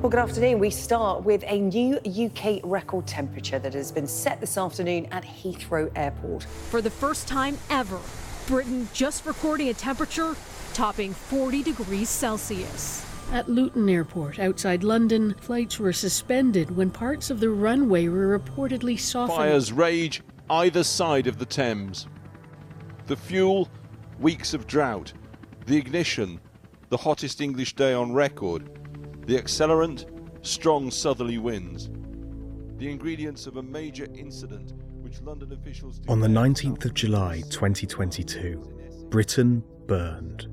Well, good afternoon. We start with a new UK record temperature that has been set this afternoon at Heathrow Airport. For the first time ever, Britain just recording a temperature topping 40 degrees Celsius. At Luton Airport outside London, flights were suspended when parts of the runway were reportedly softened. Fires rage either side of the Thames. The fuel, weeks of drought. The ignition, the hottest English day on record. The accelerant, strong southerly winds. The ingredients of a major incident which London officials. On the 19th of July 2022, Britain burned.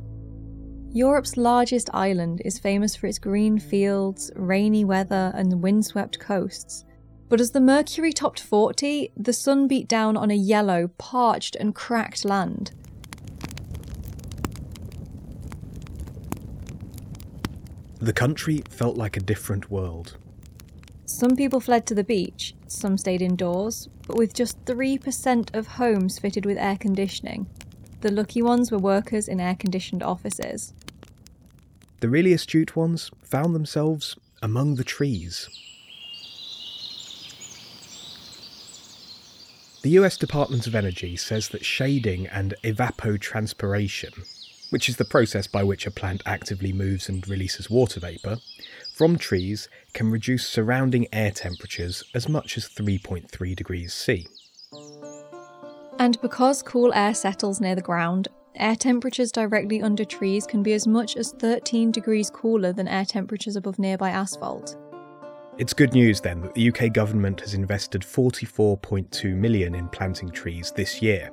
Europe's largest island is famous for its green fields, rainy weather, and windswept coasts. But as the mercury topped 40, the sun beat down on a yellow, parched, and cracked land. The country felt like a different world. Some people fled to the beach, some stayed indoors, but with just 3% of homes fitted with air conditioning. The lucky ones were workers in air conditioned offices. The really astute ones found themselves among the trees. The US Department of Energy says that shading and evapotranspiration, which is the process by which a plant actively moves and releases water vapour, from trees can reduce surrounding air temperatures as much as 3.3 degrees C. And because cool air settles near the ground, air temperatures directly under trees can be as much as 13 degrees cooler than air temperatures above nearby asphalt. It's good news then that the UK government has invested 44.2 million in planting trees this year.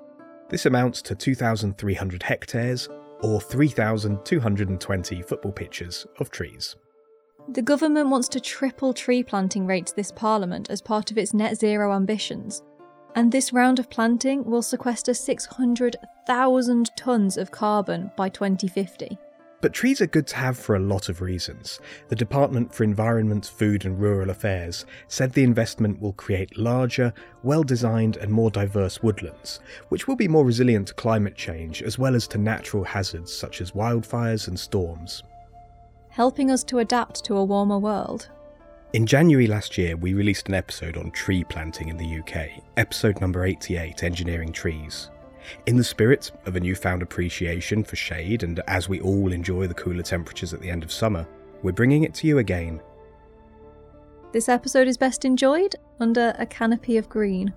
This amounts to 2,300 hectares or 3,220 football pitches of trees. The government wants to triple tree planting rates this parliament as part of its net zero ambitions. And this round of planting will sequester 600,000 tonnes of carbon by 2050. But trees are good to have for a lot of reasons. The Department for Environment, Food and Rural Affairs said the investment will create larger, well designed, and more diverse woodlands, which will be more resilient to climate change as well as to natural hazards such as wildfires and storms. Helping us to adapt to a warmer world. In January last year, we released an episode on tree planting in the UK, episode number 88 Engineering Trees. In the spirit of a newfound appreciation for shade, and as we all enjoy the cooler temperatures at the end of summer, we're bringing it to you again. This episode is best enjoyed under a canopy of green.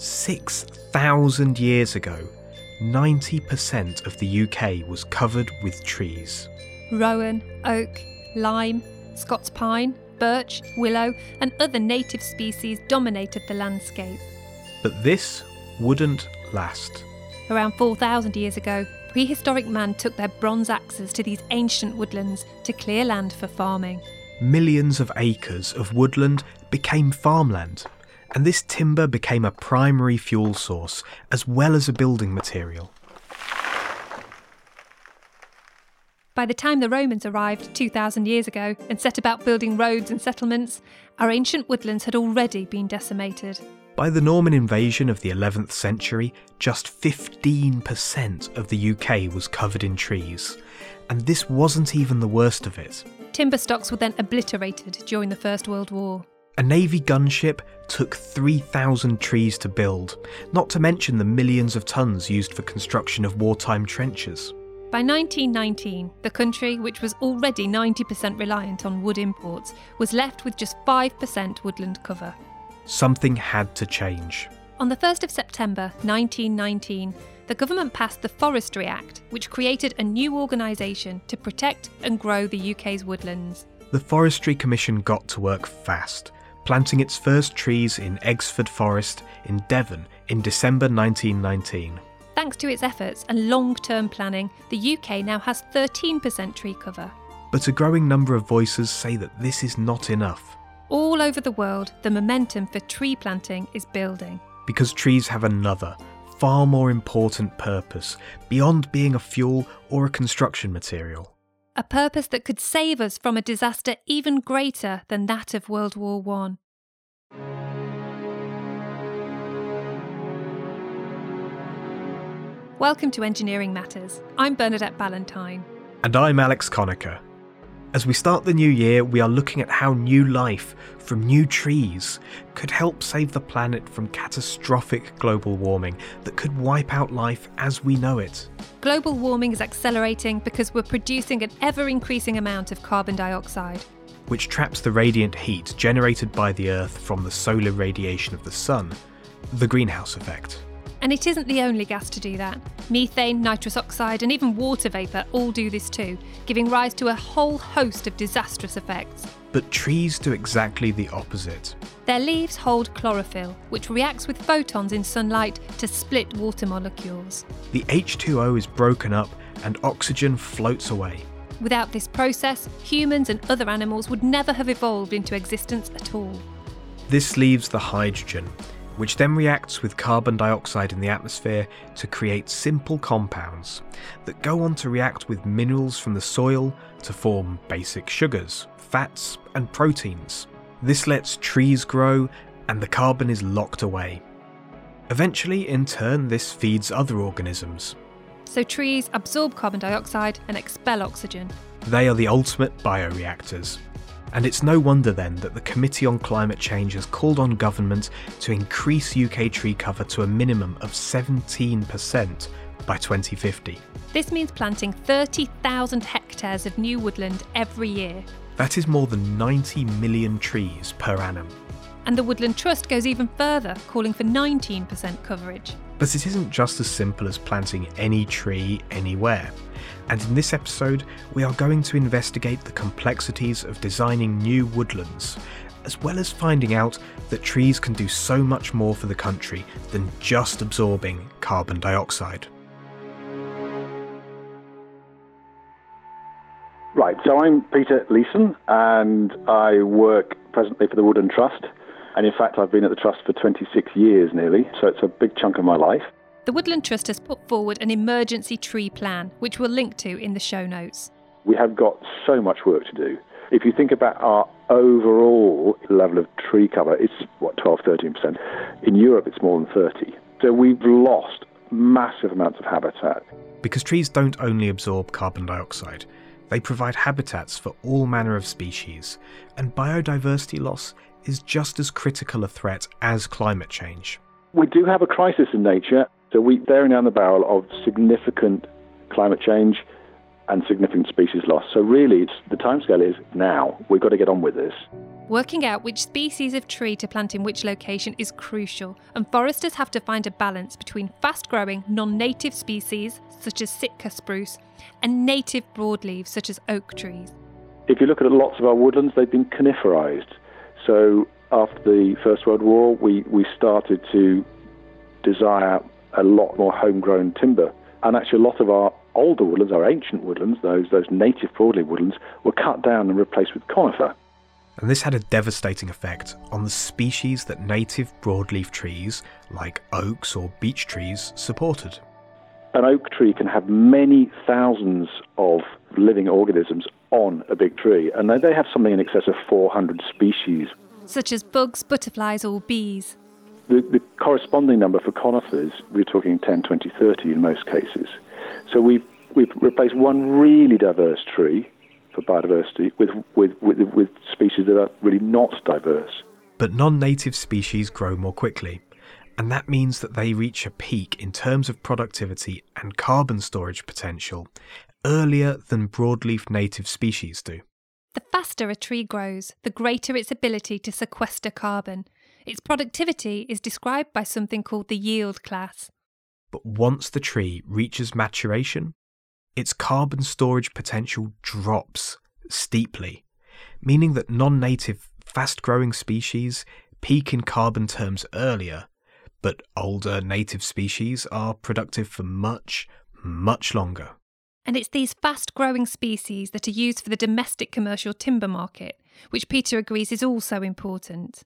Six thousand years ago, 90% of the UK was covered with trees. Rowan, oak, lime, Scots pine, birch, willow, and other native species dominated the landscape. But this wouldn't last. Around 4,000 years ago, prehistoric man took their bronze axes to these ancient woodlands to clear land for farming. Millions of acres of woodland became farmland, and this timber became a primary fuel source as well as a building material. By the time the Romans arrived 2,000 years ago and set about building roads and settlements, our ancient woodlands had already been decimated. By the Norman invasion of the 11th century, just 15% of the UK was covered in trees. And this wasn't even the worst of it. Timber stocks were then obliterated during the First World War. A Navy gunship took 3,000 trees to build, not to mention the millions of tons used for construction of wartime trenches. By 1919, the country, which was already 90% reliant on wood imports, was left with just 5% woodland cover. Something had to change. On the 1st of September 1919, the government passed the Forestry Act, which created a new organisation to protect and grow the UK's woodlands. The Forestry Commission got to work fast, planting its first trees in Eggesford Forest in Devon in December 1919. Thanks to its efforts and long term planning, the UK now has 13% tree cover. But a growing number of voices say that this is not enough. all over the world, the momentum for tree planting is building. Because trees have another, far more important purpose beyond being a fuel or a construction material. A purpose that could save us from a disaster even greater than that of World War One. Welcome to Engineering Matters. I'm Bernadette Ballantyne. And I'm Alex Conacher. As we start the new year, we are looking at how new life from new trees could help save the planet from catastrophic global warming that could wipe out life as we know it. Global warming is accelerating because we're producing an ever increasing amount of carbon dioxide, which traps the radiant heat generated by the Earth from the solar radiation of the Sun, the greenhouse effect. And it isn't the only gas to do that. Methane, nitrous oxide, and even water vapour all do this too, giving rise to a whole host of disastrous effects. But trees do exactly the opposite. Their leaves hold chlorophyll, which reacts with photons in sunlight to split water molecules. The H2O is broken up and oxygen floats away. Without this process, humans and other animals would never have evolved into existence at all. This leaves the hydrogen, which then reacts with carbon dioxide in the atmosphere to create simple compounds that go on to react with minerals from the soil to form basic sugars, fats, and proteins. This lets trees grow and the carbon is locked away. Eventually, in turn, this feeds other organisms. So trees absorb carbon dioxide and expel oxygen. They are the ultimate bioreactors, and it's no wonder then that the Committee on Climate Change has called on government to increase UK tree cover to a minimum of 17% by 2050. This means planting 30,000 hectares of new woodland every year. That is more than 90 million trees per annum. And the Woodland Trust goes even further, calling for 19% coverage. But it isn't just as simple as planting any tree anywhere and in this episode, we are going to investigate the complexities of designing new woodlands, as well as finding out that trees can do so much more for the country than just absorbing carbon dioxide. Right, so I'm Peter Leeson, and I work presently for the Woodland Trust. And in fact, I've been at the Trust for 26 years nearly, so it's a big chunk of my life. The Woodland Trust has put forward an emergency tree plan, which we'll link to in the show notes. We have got so much work to do. If you think about our overall level of tree cover, it's what, 12, 13%. In Europe, it's more than 30. So we've lost massive amounts of habitat. Because trees don't only absorb carbon dioxide, they provide habitats for all manner of species, and biodiversity loss is just as critical a threat as climate change. We do have a crisis in nature, so we're bearing down the barrel of significant climate change and significant species loss. So really, it's, the timescale is now. We've got to get on with this. Working out which species of tree to plant in which location is crucial, and foresters have to find a balance between fast growing non native species, such as Sitka spruce, and native broadleaves, such as oak trees. If you look at lots of our woodlands, they've been coniferized. So after the First World War, we, we started to desire a lot more homegrown timber. And actually, a lot of our older woodlands, our ancient woodlands, those, those native broadleaf woodlands, were cut down and replaced with conifer. And this had a devastating effect on the species that native broadleaf trees, like oaks or beech trees, supported. An oak tree can have many thousands of living organisms on a big tree, and they have something in excess of 400 species. Such as bugs, butterflies, or bees. The, the corresponding number for conifers, we're talking 10, 20, 30 in most cases. So we've, we've replaced one really diverse tree for biodiversity with, with, with, with species that are really not diverse. But non native species grow more quickly, and that means that they reach a peak in terms of productivity and carbon storage potential earlier than broadleaf native species do. The faster a tree grows, the greater its ability to sequester carbon, its productivity is described by something called the yield class. But once the tree reaches maturation, its carbon storage potential drops steeply, meaning that non native, fast growing species peak in carbon terms earlier, but older native species are productive for much, much longer. And it's these fast growing species that are used for the domestic commercial timber market, which Peter agrees is also important.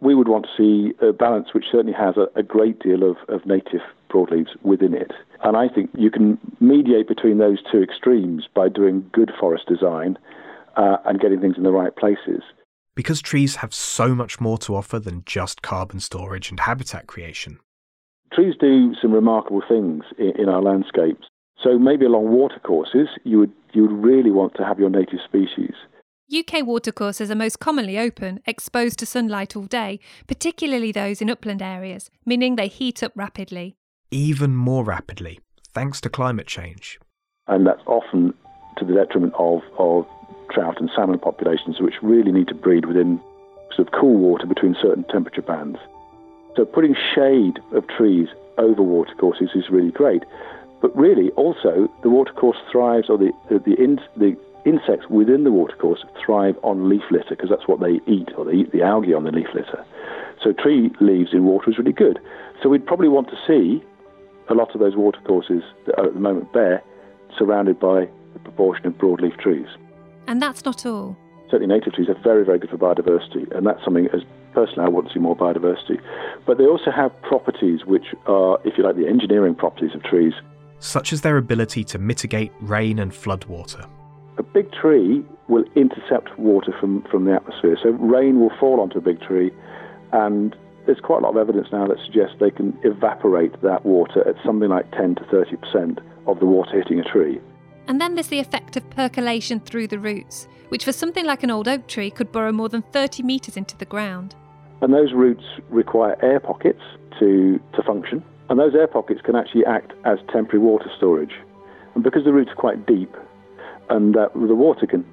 We would want to see a balance which certainly has a, a great deal of, of native broadleaves within it. And I think you can mediate between those two extremes by doing good forest design uh, and getting things in the right places. Because trees have so much more to offer than just carbon storage and habitat creation. Trees do some remarkable things in, in our landscapes. So maybe along watercourses, you would you would really want to have your native species. UK watercourses are most commonly open, exposed to sunlight all day, particularly those in upland areas, meaning they heat up rapidly. Even more rapidly, thanks to climate change. And that's often to the detriment of, of trout and salmon populations, which really need to breed within sort of cool water between certain temperature bands. So putting shade of trees over watercourses is really great. But really, also, the watercourse thrives, or the, the, the, in, the insects within the watercourse thrive on leaf litter because that's what they eat, or they eat the algae on the leaf litter. So tree leaves in water is really good. So we'd probably want to see a lot of those watercourses that are at the moment bare surrounded by a proportion of broadleaf trees. And that's not all. Certainly, native trees are very, very good for biodiversity, and that's something as personally I want to see more biodiversity. But they also have properties which are, if you like, the engineering properties of trees. Such as their ability to mitigate rain and floodwater. A big tree will intercept water from, from the atmosphere. So rain will fall onto a big tree, and there's quite a lot of evidence now that suggests they can evaporate that water at something like 10 to 30% of the water hitting a tree. And then there's the effect of percolation through the roots, which for something like an old oak tree could burrow more than 30 metres into the ground. And those roots require air pockets to, to function, and those air pockets can actually act as temporary water storage. And because the roots are quite deep, and uh, the water can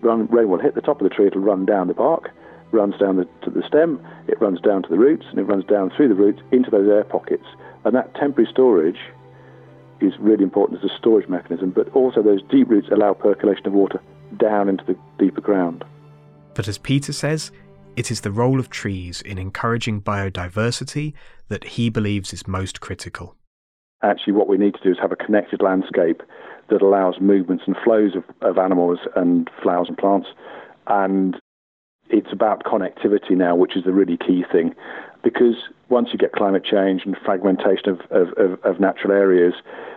run, rain will hit the top of the tree, it'll run down the bark, runs down the, to the stem, it runs down to the roots, and it runs down through the roots into those air pockets. And that temporary storage is really important as a storage mechanism, but also those deep roots allow percolation of water down into the deeper ground. But as Peter says, it is the role of trees in encouraging biodiversity that he believes is most critical. Actually, what we need to do is have a connected landscape that allows movements and flows of, of animals and flowers and plants. And it's about connectivity now, which is the really key thing. Because once you get climate change and fragmentation of, of, of, of natural areas,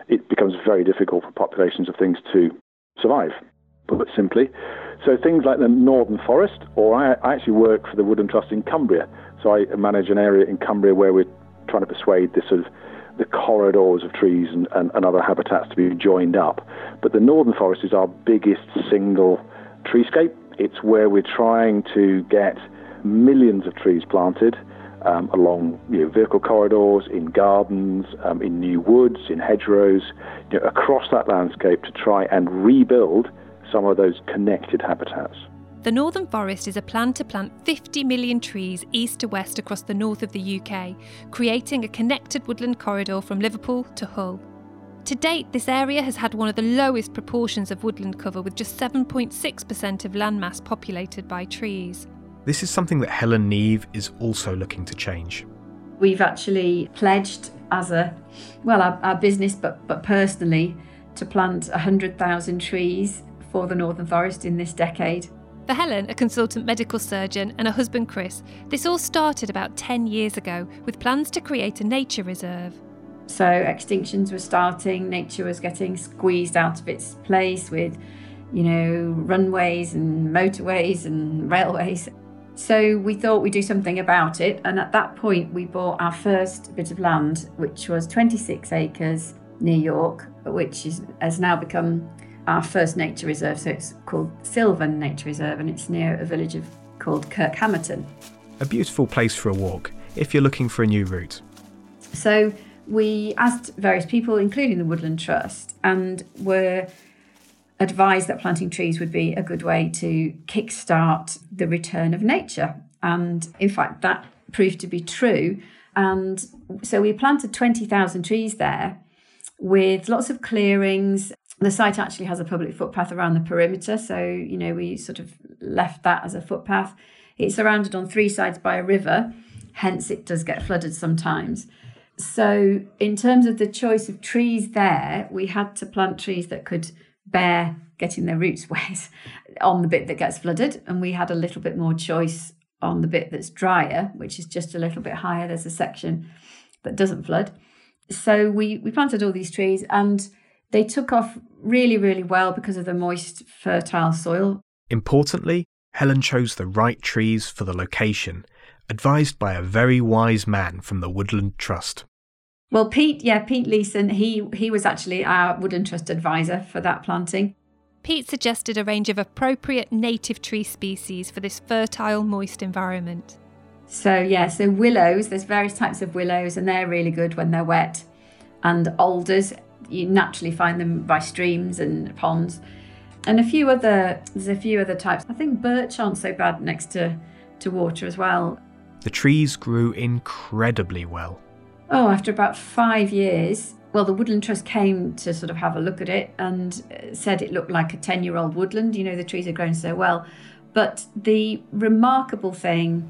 it becomes very difficult for populations of things to survive, put simply. So things like the Northern Forest, or I, I actually work for the Woodland Trust in Cumbria. So I manage an area in Cumbria where we're trying to persuade this sort of the corridors of trees and, and, and, other habitats to be joined up. But the Northern Forest is our biggest single treescape. It's where we're trying to get millions of trees planted um, along you know, vehicle corridors, in gardens, um, in new woods, in hedgerows, you know, across that landscape to try and rebuild some of those connected habitats. The Northern Forest is a plan to plant 50 million trees east to west across the north of the UK, creating a connected woodland corridor from Liverpool to Hull. To date, this area has had one of the lowest proportions of woodland cover, with just 7.6% of landmass populated by trees. This is something that Helen Neve is also looking to change. We've actually pledged as a, well, our, our business, but, but personally, to plant 100,000 trees for the Northern Forest in this decade. For Helen, a consultant medical surgeon, and her husband Chris, this all started about 10 years ago with plans to create a nature reserve. So extinctions were starting, nature was getting squeezed out of its place with, you know, runways and motorways and railways. So we thought we'd do something about it. And at that point, we bought our first bit of land, which was 26 acres near York, which is, has now become our first nature reserve. So it's called Sylvan Nature Reserve and it's near a village of, called Kirk Hammerton. A beautiful place for a walk if you're looking for a new route. So we asked various people, including the Woodland Trust, and were advised that planting trees would be a good way to kickstart the return of nature. And in fact, that proved to be true. And so we planted 20,000 trees there with lots of clearings. The site actually has a public footpath around the perimeter. So, you know, we sort of left that as a footpath. It's surrounded on three sides by a river, hence, it does get flooded sometimes. So, in terms of the choice of trees there, we had to plant trees that could bear getting their roots wet on the bit that gets flooded. And we had a little bit more choice on the bit that's drier, which is just a little bit higher. There's a section that doesn't flood. So we, we planted all these trees and they took off really, really well because of the moist, fertile soil. Importantly, Helen chose the right trees for the location, advised by a very wise man from the Woodland Trust. Well, Pete, yeah, Pete Leeson, he he was actually our Woodland Trust advisor for that planting. Pete suggested a range of appropriate native tree species for this fertile, moist environment. So, yeah, so willows, there's various types of willows, and they're really good when they're wet. And alders, you naturally find them by streams and ponds. And a few other, there's a few other types. I think birch aren't so bad next to, to water as well. The trees grew incredibly well. Oh, after about five years, well, the Woodland Trust came to sort of have a look at it and uh, said it looked like a 10 year old woodland. You know, the trees had grown so well. But the remarkable thing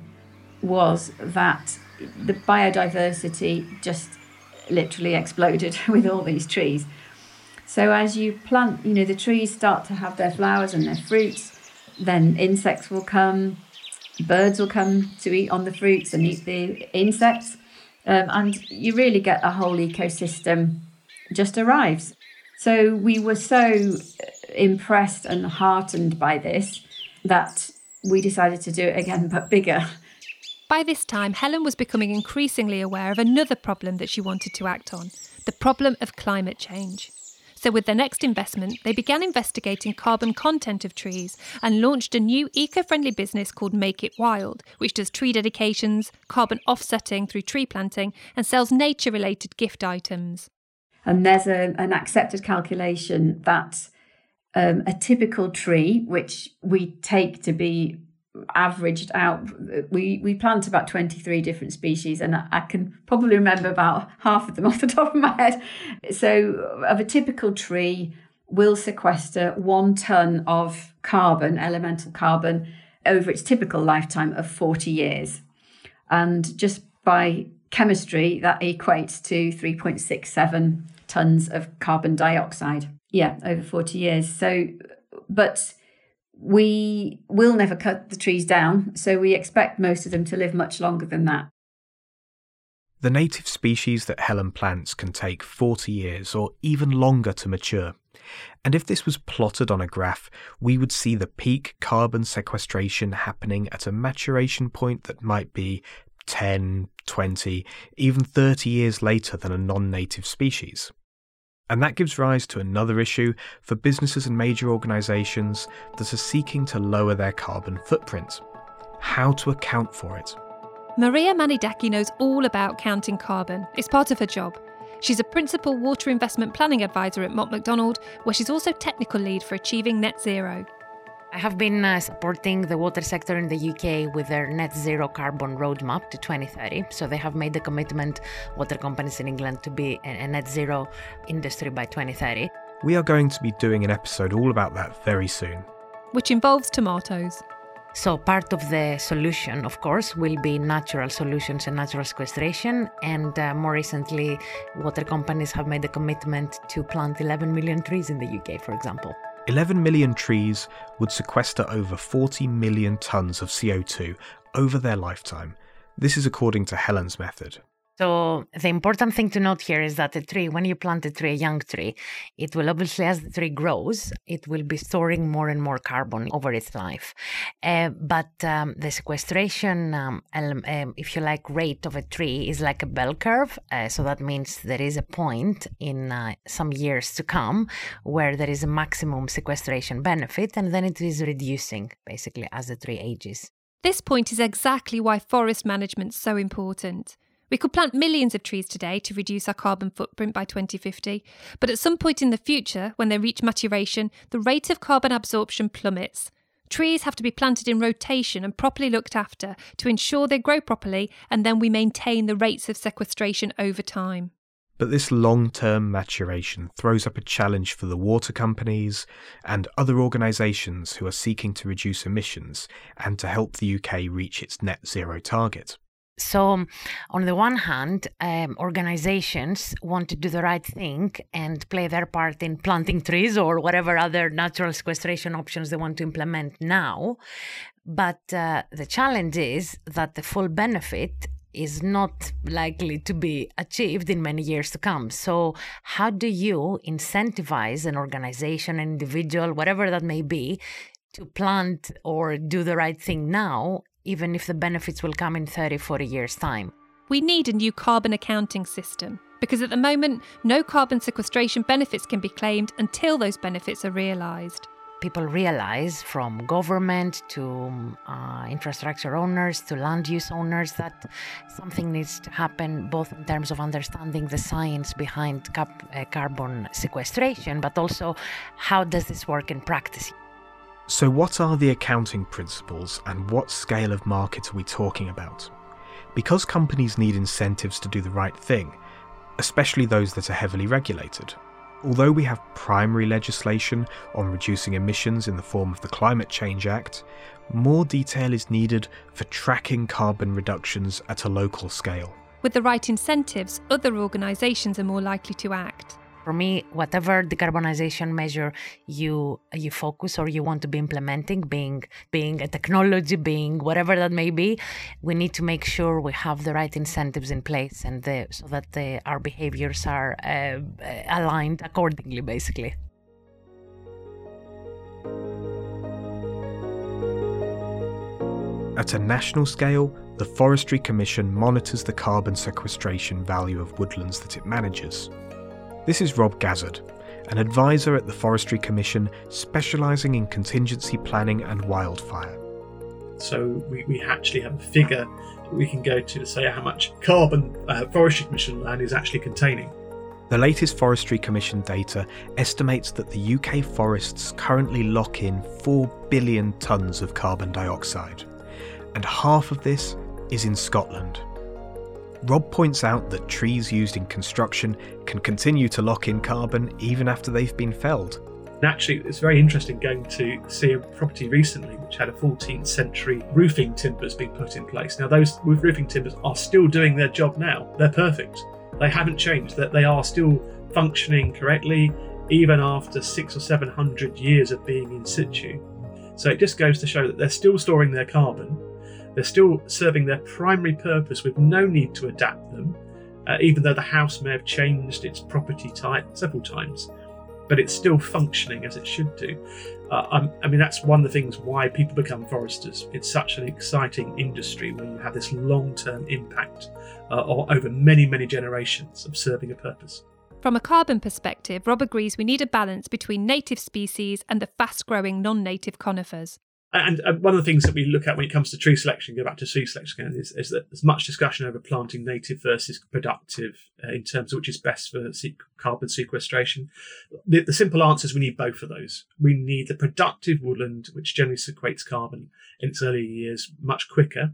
was that the biodiversity just literally exploded with all these trees. So as you plant, you know, the trees start to have their flowers and their fruits, then insects will come, birds will come to eat on the fruits and eat the insects. Um, and you really get a whole ecosystem just arrives. So we were so impressed and heartened by this that we decided to do it again, but bigger. By this time, Helen was becoming increasingly aware of another problem that she wanted to act on the problem of climate change. So, with their next investment, they began investigating carbon content of trees and launched a new eco friendly business called Make It Wild, which does tree dedications, carbon offsetting through tree planting, and sells nature related gift items. And there's a, an accepted calculation that um, a typical tree, which we take to be averaged out we we plant about 23 different species and I, can probably remember about half of them off the top of my head. So of a typical tree will sequester one ton of carbon elemental carbon over its typical lifetime of 40 years. And just by chemistry that equates to 3.67 tons of carbon dioxide. Yeah over 40 years. So but we will never cut the trees down, so we expect most of them to live much longer than that. The native species that Helen plants can take 40 years or even longer to mature. And if this was plotted on a graph, we would see the peak carbon sequestration happening at a maturation point that might be 10, 20, even 30 years later than a non native species. And that gives rise to another issue for businesses and major organisations that are seeking to lower their carbon footprint. How to account for it. Maria Manidaki knows all about counting carbon. It's part of her job. She's a principal water investment planning advisor at Mott MacDonald, where she's also technical lead for achieving net zero. I have been uh, supporting the water sector in the UK with their net zero carbon roadmap to 2030. So they have made the commitment, water companies in England, to be a net zero industry by 2030. We are going to be doing an episode all about that very soon. Which involves tomatoes. So, part of the solution, of course, will be natural solutions and natural sequestration. And uh, more recently, water companies have made the commitment to plant 11 million trees in the UK, for example. 11 million trees would sequester over 40 million tonnes of CO2 over their lifetime. This is according to Helen's method. So the important thing to note here is that a tree, when you plant a tree, a young tree, it will obviously, as the tree grows, it will be storing more and more carbon over its life. Uh, but um, the sequestration, um, um, if you like, rate of a tree is like a bell curve. Uh, so that means there is a point in uh, some years to come where there is a maximum sequestration benefit, and then it is reducing basically as the tree ages. This point is exactly why forest management is so important. We could plant millions of trees today to reduce our carbon footprint by 2050, but at some point in the future, when they reach maturation, the rate of carbon absorption plummets. Trees have to be planted in rotation and properly looked after to ensure they grow properly, and then we maintain the rates of sequestration over time. But this long term maturation throws up a challenge for the water companies and other organisations who are seeking to reduce emissions and to help the UK reach its net zero target. So, on the one hand, um, organizations want to do the right thing and play their part in planting trees or whatever other natural sequestration options they want to implement now. But uh, the challenge is that the full benefit is not likely to be achieved in many years to come. So, how do you incentivize an organization, an individual, whatever that may be, to plant or do the right thing now even if the benefits will come in 30, 40 years' time. We need a new carbon accounting system because at the moment, no carbon sequestration benefits can be claimed until those benefits are realised. People realize from government to uh, infrastructure owners to land use owners that something needs to happen both in terms of understanding the science behind cap- uh, carbon sequestration, but also how does this work in practice. So, what are the accounting principles and what scale of market are we talking about? Because companies need incentives to do the right thing, especially those that are heavily regulated. Although we have primary legislation on reducing emissions in the form of the Climate Change Act, more detail is needed for tracking carbon reductions at a local scale. With the right incentives, other organisations are more likely to act. For me, whatever decarbonization measure you you focus or you want to be implementing, being being a technology, being whatever that may be, we need to make sure we have the right incentives in place and the, so that the, our behaviors are uh, aligned accordingly, basically. At a national scale, the Forestry Commission monitors the carbon sequestration value of woodlands that it manages. This is Rob Gazzard, an advisor at the Forestry Commission specialising in contingency planning and wildfire. So we, we actually have a figure that we can go to to say how much carbon uh, Forestry Commission land is actually containing. The latest Forestry Commission data estimates that the UK forests currently lock in 4 billion tonnes of carbon dioxide, and half of this is in Scotland. Rob points out that trees used in construction can continue to lock in carbon even after they've been felled. Actually, it's very interesting going to see a property recently which had a 14th century roofing timbers being put in place. Now, those roofing timbers are still doing their job now. They're perfect. They haven't changed. That they are still functioning correctly, even after six or seven hundred years of being in situ. So it just goes to show that they're still storing their carbon they're still serving their primary purpose with no need to adapt them, uh, even though the house may have changed its property type several times. But it's still functioning as it should do. Uh, I mean, that's one of the things why people become foresters. It's such an exciting industry where you have this long term impact uh, over many, many generations of serving a purpose. From a carbon perspective, Rob agrees we need a balance between native species and the fast growing non native conifers. And, one of the things that we look at when it comes to tree selection, go back to tree selection again, is, is that there's much discussion over planting native versus productive uh, in terms of which is best for carbon sequestration. The, the, simple answer is we need both of those. We need the productive woodland, which generally sequestrates carbon in its early years much quicker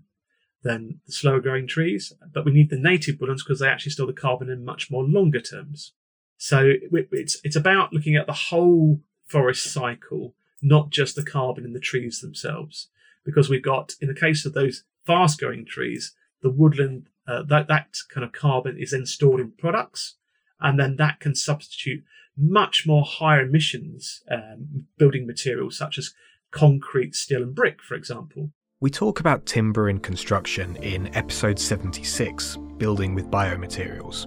than the slower growing trees, but we need the native woodlands because they actually store the carbon in much more longer terms. So it's it's about looking at the whole forest cycle not just the carbon in the trees themselves. Because we've got, in the case of those fast growing trees, the woodland, uh, that, that kind of carbon is then stored in products, and then that can substitute much more higher emissions um, building materials such as concrete, steel, and brick, for example. We talk about timber in construction in episode 76, Building with Biomaterials,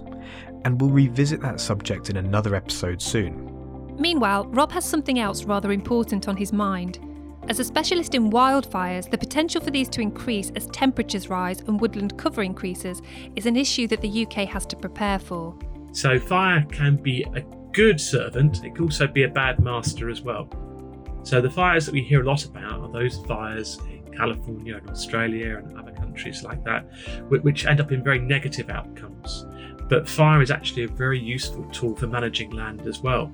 and we'll revisit that subject in another episode soon. Meanwhile, Rob has something else rather important on his mind. As a specialist in wildfires, the potential for these to increase as temperatures rise and woodland cover increases is an issue that the UK has to prepare for. So, fire can be a good servant, it can also be a bad master as well. So, the fires that we hear a lot about are those fires in California and Australia and other countries like that, which end up in very negative outcomes. But fire is actually a very useful tool for managing land as well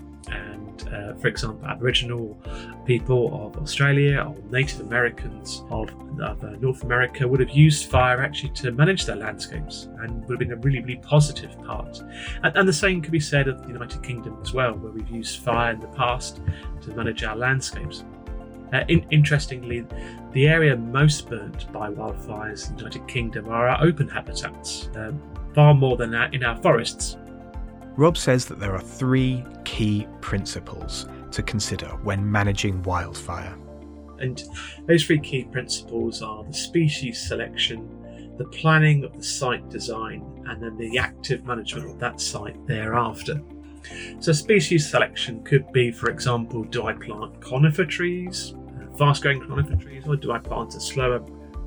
uh, for example, Aboriginal people of Australia or Native Americans of, of uh, North America would have used fire actually to manage their landscapes and would have been a really, really positive part. And, and the same could be said of the United Kingdom as well, where we've used fire in the past to manage our landscapes. Uh, in, interestingly, the area most burnt by wildfires in the United Kingdom are our open habitats, um, far more than in our forests. Rob says that there are three key principles to consider when managing wildfire. And those three key principles are the species selection, the planning of the site design, and then the active management of that site thereafter. So, species selection could be, for example, do I plant conifer trees, uh, fast growing conifer trees, or do I plant a slower,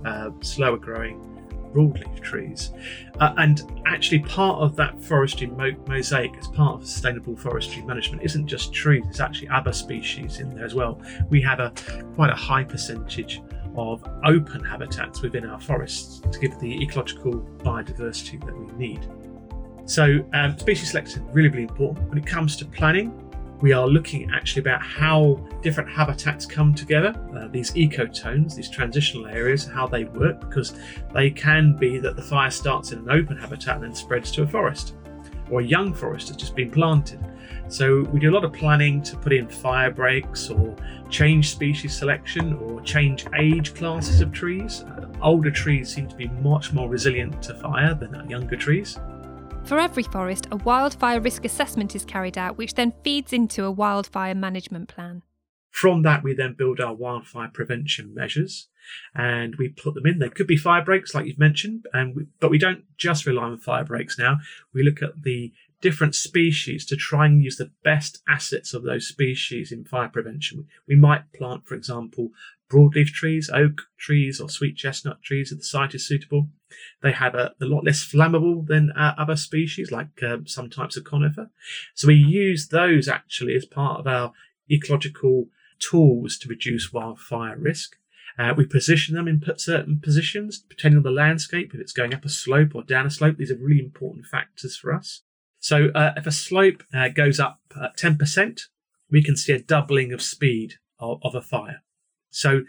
uh, slower growing broadleaf trees. Uh, and actually, part of that forestry mo- mosaic, as part of sustainable forestry management, isn't just trees, it's actually other species in there as well. We have a quite a high percentage of open habitats within our forests to give the ecological biodiversity that we need. So, um, species selection really, really important. When it comes to planning, we are looking actually about how different habitats come together, uh, these ecotones, these transitional areas, how they work, because they can be that the fire starts in an open habitat and then spreads to a forest, or a young forest has just been planted. So we do a lot of planning to put in fire breaks or change species selection or change age classes of trees. Uh, older trees seem to be much more resilient to fire than younger trees. For every forest, a wildfire risk assessment is carried out, which then feeds into a wildfire management plan. From that, we then build our wildfire prevention measures and we put them in. They could be fire breaks, like you've mentioned, and we, but we don't just rely on fire breaks now. We look at the different species to try and use the best assets of those species in fire prevention. We might plant, for example, broadleaf trees, oak trees, or sweet chestnut trees if the site is suitable. They have a, a lot less flammable than uh, other species, like uh, some types of conifer. So we use those actually as part of our ecological tools to reduce wildfire risk. Uh, we position them in certain positions, depending on the landscape, if it's going up a slope or down a slope. These are really important factors for us. So uh, if a slope uh, goes up 10%, we can see a doubling of speed of, of a fire. So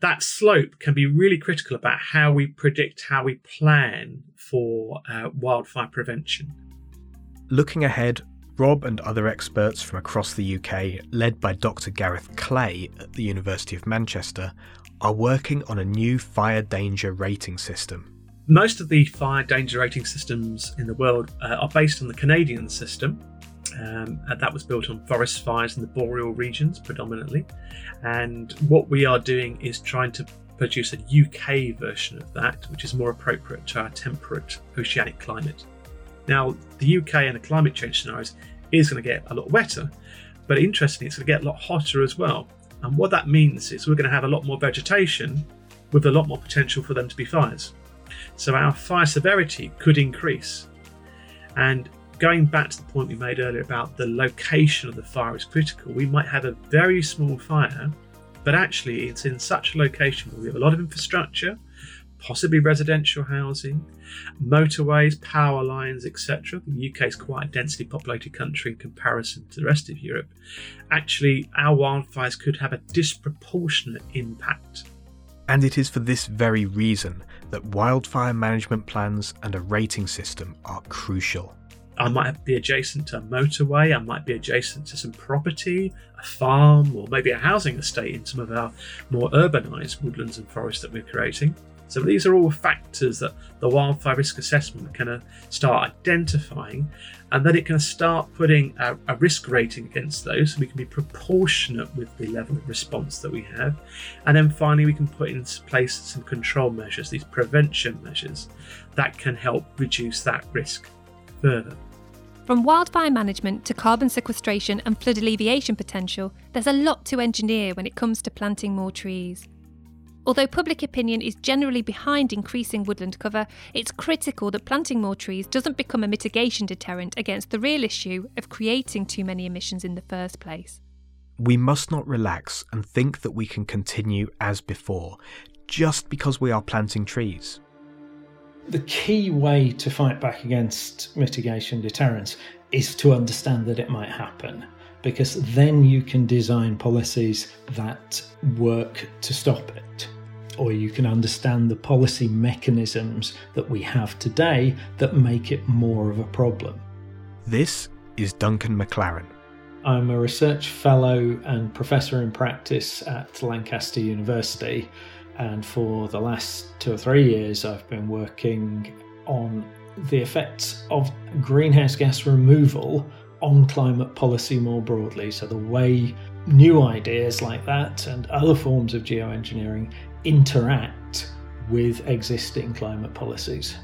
that slope can be really critical about how we predict, how we plan for uh, wildfire prevention. Looking ahead, Rob and other experts from across the UK, led by Dr. Gareth Clay at the University of Manchester, are working on a new fire danger rating system. Most of the fire danger rating systems in the world uh, are based on the Canadian system, um, and that was built on forest fires in the boreal regions predominantly. And what we are doing is trying to produce a UK version of that, which is more appropriate to our temperate oceanic climate. Now, the UK and the climate change scenarios is going to get a lot wetter, but interestingly, it's going to get a lot hotter as well. And what that means is we're going to have a lot more vegetation with a lot more potential for them to be fires. So our fire severity could increase. And going back to the point we made earlier about the location of the fire is critical, we might have a very small fire, but actually it's in such a location where we have a lot of infrastructure, possibly residential housing, motorways, power lines, etc. The UK is quite a densely populated country in comparison to the rest of Europe. Actually, our wildfires could have a disproportionate impact. And it is for this very reason that wildfire management plans and a rating system are crucial. I might be adjacent to a motorway, I might be adjacent to some property, a farm, or maybe a housing estate in some of our more urbanised woodlands and forests that we're creating. So these are all factors that the wildfire risk assessment can uh, start identifying, and then it can start putting a, a, risk rating against those, so we can be proportionate with the level of response that we have, and then finally we can put in place some control measures, these prevention measures, that can help reduce that risk further. From wildfire management to carbon sequestration and flood alleviation potential, there's a lot to engineer when it comes to planting more trees. Although public opinion is generally behind increasing woodland cover, it's critical that planting more trees doesn't become a mitigation deterrent against the real issue of creating too many emissions in the first place. We must not relax and think that we can continue as before just because we are planting trees the key way to fight back against mitigation deterrence is to understand that it might happen because then you can design policies that work to stop it. Or you can understand the policy mechanisms that we have today that make it more of a problem. This is Duncan McLaren. I'm a research fellow and professor in practice at Lancaster University, and for the last two or three years, I've been working on the effects of greenhouse gas removal on climate policy more broadly. So, the way new ideas like that and other forms of geoengineering interact with existing climate policies.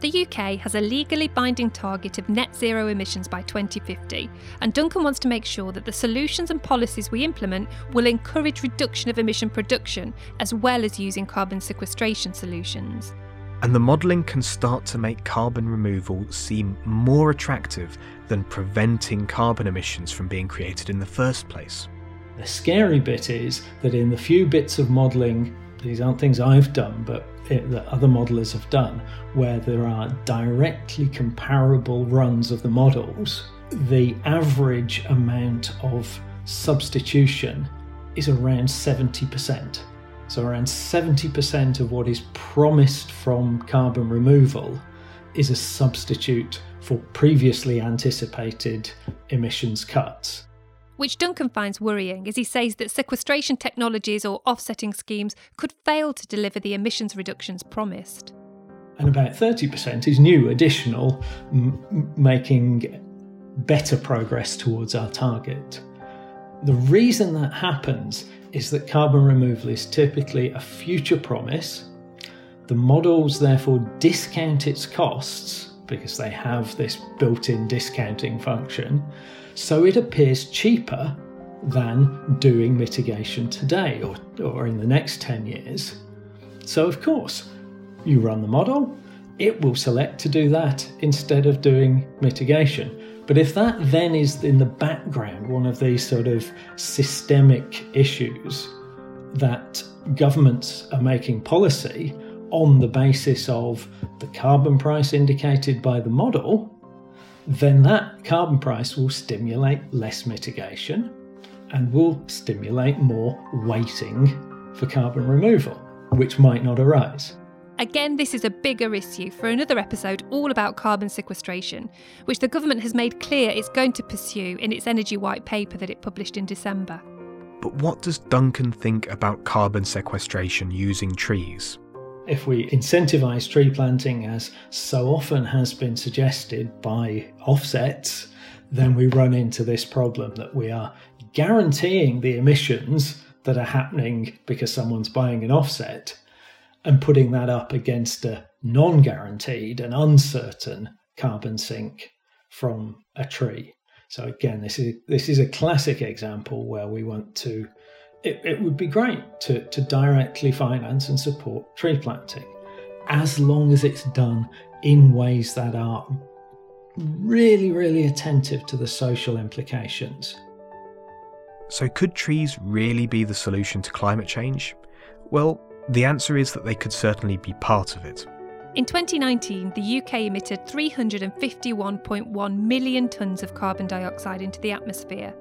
The UK has a legally binding target of net zero emissions by 2050, and Duncan wants to make sure that the solutions and policies we implement will encourage reduction of emission production as well as using carbon sequestration solutions. And the modelling can start to make carbon removal seem more attractive than preventing carbon emissions from being created in the first place. The scary bit is that in the few bits of modelling, these aren't things I've done, but that other modelers have done, where there are directly comparable runs of the models, the average amount of substitution is around 70%. So, around 70% of what is promised from carbon removal is a substitute for previously anticipated emissions cuts which Duncan finds worrying as he says that sequestration technologies or offsetting schemes could fail to deliver the emissions reductions promised. And about 30% is new, additional, m- making better progress towards our target. The reason that happens is that carbon removal is typically a future promise. The models therefore discount its costs because they have this built in discounting function so it appears cheaper than doing mitigation today or, or in the next 10 years. So, of course, you run the model, it will select to do that instead of doing mitigation. But if that then is in the background, one of these sort of systemic issues that governments are making policy on the basis of the carbon price indicated by the model, then that carbon price will stimulate less mitigation and will stimulate more waiting for carbon removal, which might not arise. Again, this is a bigger issue for another episode all about carbon sequestration, which the government has made clear it's going to pursue in its energy white paper that it published in December. But what does Duncan think about carbon sequestration using trees? If we incentivize tree planting, as so often has been suggested by offsets, then we run into this problem that we are guaranteeing the emissions that are happening because someone's buying an offset and putting that up against a non guaranteed and uncertain carbon sink from a tree. So again, this is this is a classic example where we want to it, it would be great to, to directly finance and support tree planting as long as it's done in ways that are really, really attentive to the social implications. So, could trees really be the solution to climate change? Well, the answer is that they could certainly be part of it. In 2019, the UK emitted 351.1 million tonnes of carbon dioxide into the atmosphere,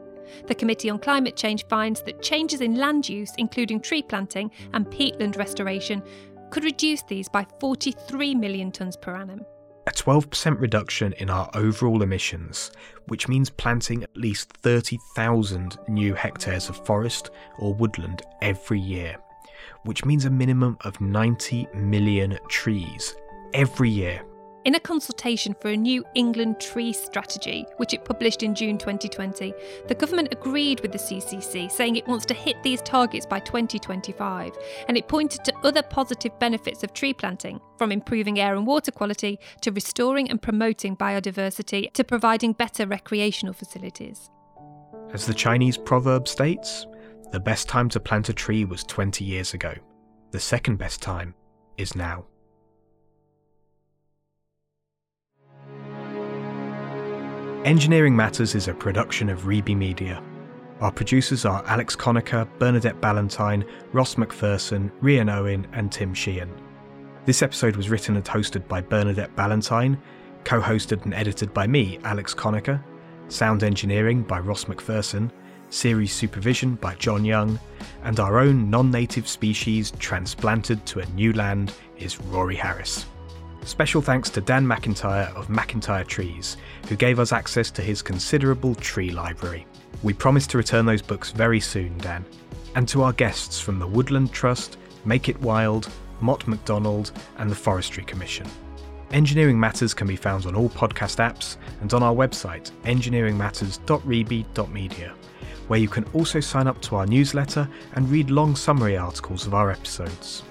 the Committee on Climate Change finds that changes in land use, including tree planting and peatland restoration, could reduce these by 43 million tonnes per annum. A 12% reduction in our overall emissions, which means planting at least 30,000 new hectares of forest or woodland every year, which means a minimum of 90 million trees every year. In a consultation for a new England tree strategy, which it published in June 2020, the government agreed with the CCC, saying it wants to hit these targets by 2025, and it pointed to other positive benefits of tree planting, from improving air and water quality to restoring and promoting biodiversity to providing better recreational facilities. As the Chinese proverb states, the best time to plant a tree was 20 years ago. The second best time is now. Engineering Matters is a production of Reby Media. Our producers are Alex Conacher, Bernadette Ballantyne, Ross McPherson, Rian Owen, and Tim Sheehan. This episode was written and hosted by Bernadette Ballantyne, co hosted and edited by me, Alex Conacher, sound engineering by Ross McPherson, series supervision by John Young, and our own non native species transplanted to a new land is Rory Harris. Special thanks to Dan McIntyre of McIntyre Trees, who gave us access to his considerable tree library. We promise to return those books very soon, Dan. And to our guests from the Woodland Trust, Make It Wild, Mott MacDonald, and the Forestry Commission. Engineering Matters can be found on all podcast apps and on our website, engineeringmatters.reby.media, where you can also sign up to our newsletter and read long summary articles of our episodes.